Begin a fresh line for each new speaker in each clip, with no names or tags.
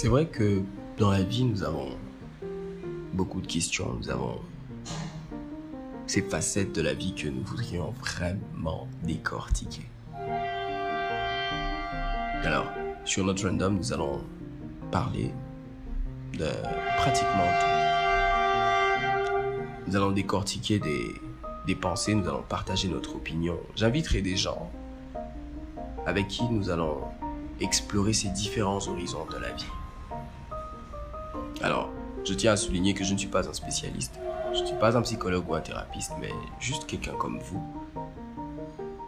C'est vrai que dans la vie, nous avons beaucoup de questions, nous avons ces facettes de la vie que nous voudrions vraiment décortiquer. Alors, sur notre random, nous allons parler de pratiquement tout. Nous allons décortiquer des, pensées, nous allons partager notre opinion. J'inviterai des gens avec qui nous allons explorer ces différents horizons de la vie. Alors, je tiens à souligner que je ne suis pas un spécialiste, je ne suis pas un psychologue ou un thérapeute, mais juste quelqu'un comme vous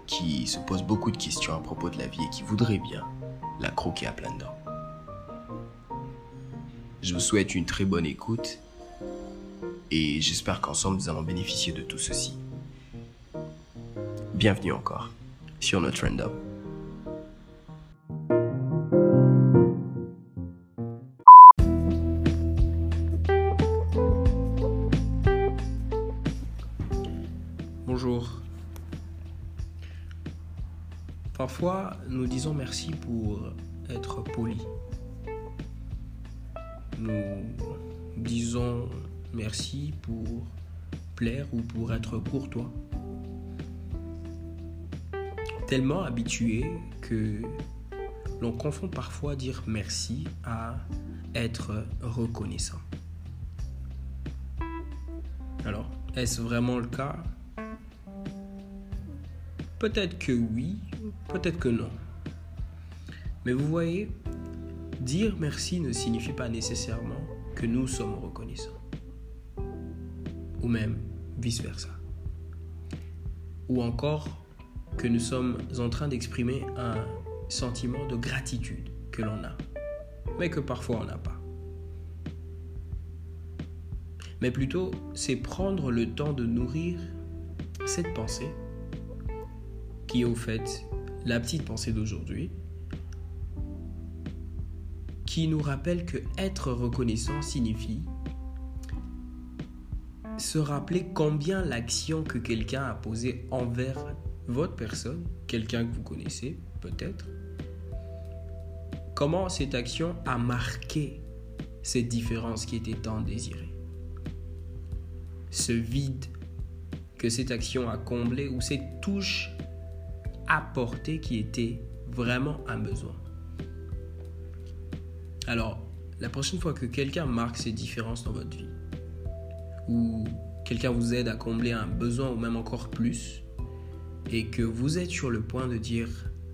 qui se pose beaucoup de questions à propos de la vie et qui voudrait bien la croquer à plein dents. Je vous souhaite une très bonne écoute et j'espère qu'ensemble nous allons bénéficier de tout ceci. Bienvenue encore sur notre random. Bonjour. Parfois, nous disons merci pour être poli. Nous disons merci pour plaire ou pour être courtois. Tellement habitué que l'on confond parfois dire merci à être reconnaissant. Alors, est-ce vraiment le cas? Peut-être que oui, peut-être que non. Mais vous voyez, dire merci ne signifie pas nécessairement que nous sommes reconnaissants. Ou même vice-versa. Ou encore que nous sommes en train d'exprimer un sentiment de gratitude que l'on a, mais que parfois on n'a pas. Mais plutôt, c'est prendre le temps de nourrir cette pensée qui est au fait la petite pensée d'aujourd'hui, qui nous rappelle que être reconnaissant signifie se rappeler combien l'action que quelqu'un a posée envers votre personne, quelqu'un que vous connaissez peut-être, comment cette action a marqué cette différence qui était tant désirée. Ce vide que cette action a comblé ou cette touche apporté qui était vraiment un besoin. Alors, la prochaine fois que quelqu'un marque ces différences dans votre vie, ou quelqu'un vous aide à combler un besoin ou même encore plus, et que vous êtes sur le point de dire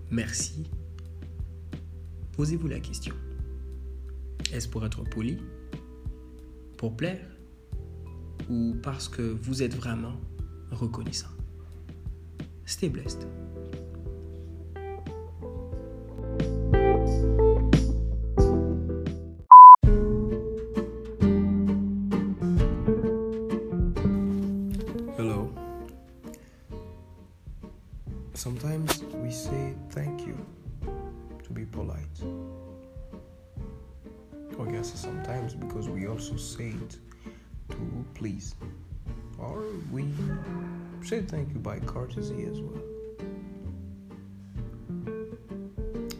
merci, posez-vous la question. Est-ce pour être poli Pour plaire Ou parce que vous êtes vraiment reconnaissant? Stay blessed. Sometimes we say thank you to be polite. Or guess sometimes because we also say it to please. Or we say thank you by courtesy as well.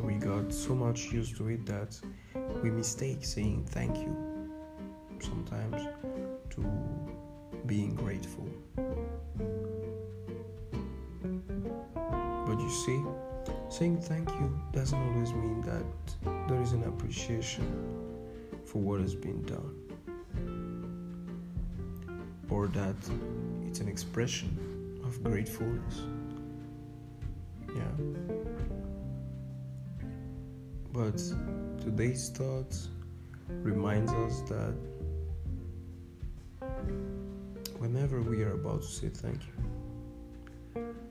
We got so much used to it that we mistake saying thank you sometimes to being grateful. See, saying thank you doesn't always mean that there is an appreciation for what has been done or that it's an expression of gratefulness. Yeah. But today's thoughts reminds us that whenever we are about to say thank you,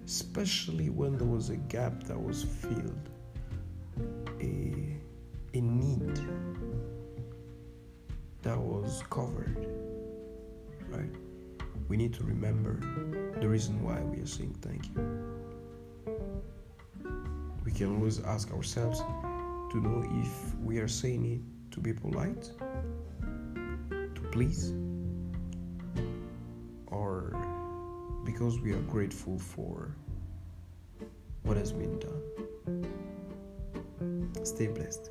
especially when there was a gap that was filled, a, a need that was covered, right? We need to remember the reason why we are saying thank you. We can always ask ourselves to know if we are saying it to be polite, to please, or because we are grateful for what has been done. Stay blessed.